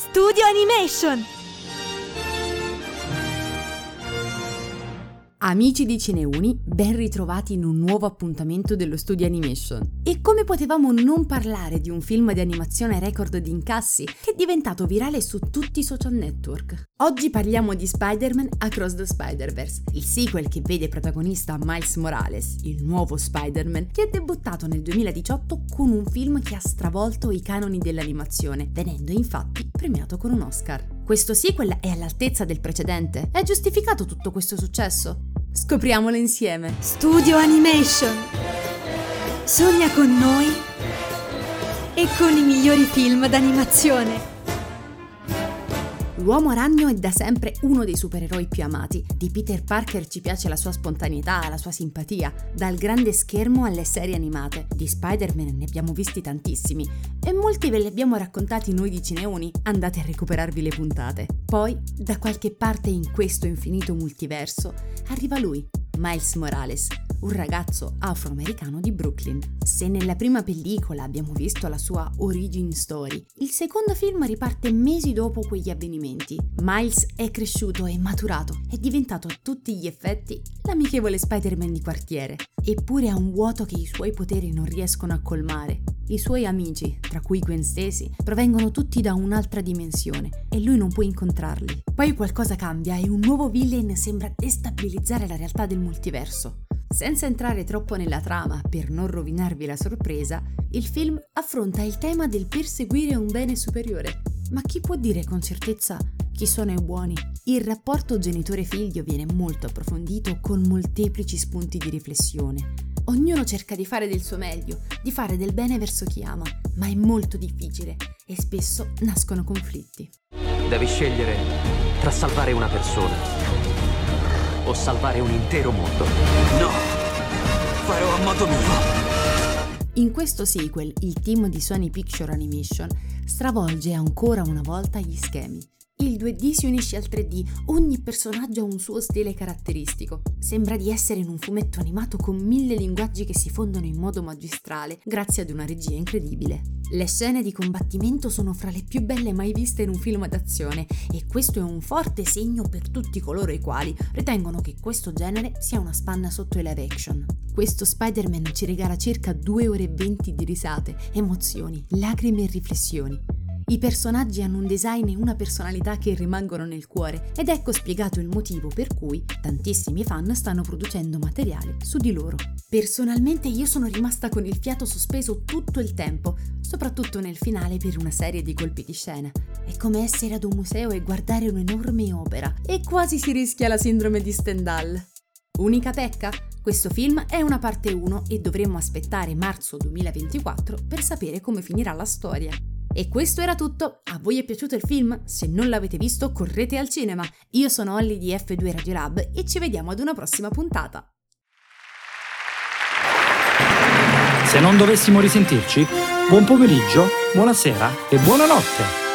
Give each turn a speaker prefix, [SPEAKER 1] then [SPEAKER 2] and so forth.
[SPEAKER 1] Studio Animation!
[SPEAKER 2] Amici di Cineuni, ben ritrovati in un nuovo appuntamento dello studio Animation. E come potevamo non parlare di un film di animazione record di incassi che è diventato virale su tutti i social network? Oggi parliamo di Spider-Man Across the Spider-Verse, il sequel che vede protagonista Miles Morales, il nuovo Spider-Man, che è debuttato nel 2018 con un film che ha stravolto i canoni dell'animazione, venendo infatti premiato con un Oscar. Questo sequel è all'altezza del precedente? È giustificato tutto questo successo? Scopriamolo insieme.
[SPEAKER 1] Studio Animation! Sogna con noi e con i migliori film d'animazione!
[SPEAKER 2] L'uomo ragno è da sempre uno dei supereroi più amati. Di Peter Parker ci piace la sua spontaneità, la sua simpatia, dal grande schermo alle serie animate. Di Spider-Man ne abbiamo visti tantissimi e molti ve li abbiamo raccontati noi di Cineoni. Andate a recuperarvi le puntate. Poi, da qualche parte in questo infinito multiverso, arriva lui, Miles Morales, un ragazzo afroamericano di Brooklyn. Se nella prima pellicola abbiamo visto la sua origin story, il secondo film riparte mesi dopo quegli avvenimenti. Miles è cresciuto e maturato, è diventato a tutti gli effetti l'amichevole Spider-Man di quartiere, eppure ha un vuoto che i suoi poteri non riescono a colmare. I suoi amici, tra cui Gwen Stacy, provengono tutti da un'altra dimensione e lui non può incontrarli. Poi qualcosa cambia e un nuovo villain sembra destabilizzare la realtà del multiverso. Senza entrare troppo nella trama per non rovinarvi la sorpresa, il film affronta il tema del perseguire un bene superiore. Ma chi può dire con certezza chi sono i buoni? Il rapporto genitore-figlio viene molto approfondito con molteplici spunti di riflessione. Ognuno cerca di fare del suo meglio, di fare del bene verso chi ama, ma è molto difficile e spesso nascono conflitti.
[SPEAKER 3] Devi scegliere tra salvare una persona o salvare un intero mondo.
[SPEAKER 4] No! Farò a modo mio!
[SPEAKER 2] In questo sequel il team di Sony Picture Animation stravolge ancora una volta gli schemi. Il 2D si unisce al 3D, ogni personaggio ha un suo stile caratteristico. Sembra di essere in un fumetto animato con mille linguaggi che si fondono in modo magistrale, grazie ad una regia incredibile. Le scene di combattimento sono fra le più belle mai viste in un film d'azione e questo è un forte segno per tutti coloro i quali ritengono che questo genere sia una spanna sotto i live action. Questo Spider-Man ci regala circa 2 ore e 20 di risate, emozioni, lacrime e riflessioni. I personaggi hanno un design e una personalità che rimangono nel cuore ed ecco spiegato il motivo per cui tantissimi fan stanno producendo materiale su di loro. Personalmente io sono rimasta con il fiato sospeso tutto il tempo, soprattutto nel finale per una serie di colpi di scena. È come essere ad un museo e guardare un'enorme opera e quasi si rischia la sindrome di Stendhal. Unica pecca? Questo film è una parte 1 e dovremmo aspettare marzo 2024 per sapere come finirà la storia. E questo era tutto. A voi è piaciuto il film? Se non l'avete visto, correte al cinema. Io sono Olly di F2 Radio Lab e ci vediamo ad una prossima puntata.
[SPEAKER 5] Se non dovessimo risentirci, buon pomeriggio, buonasera e buonanotte.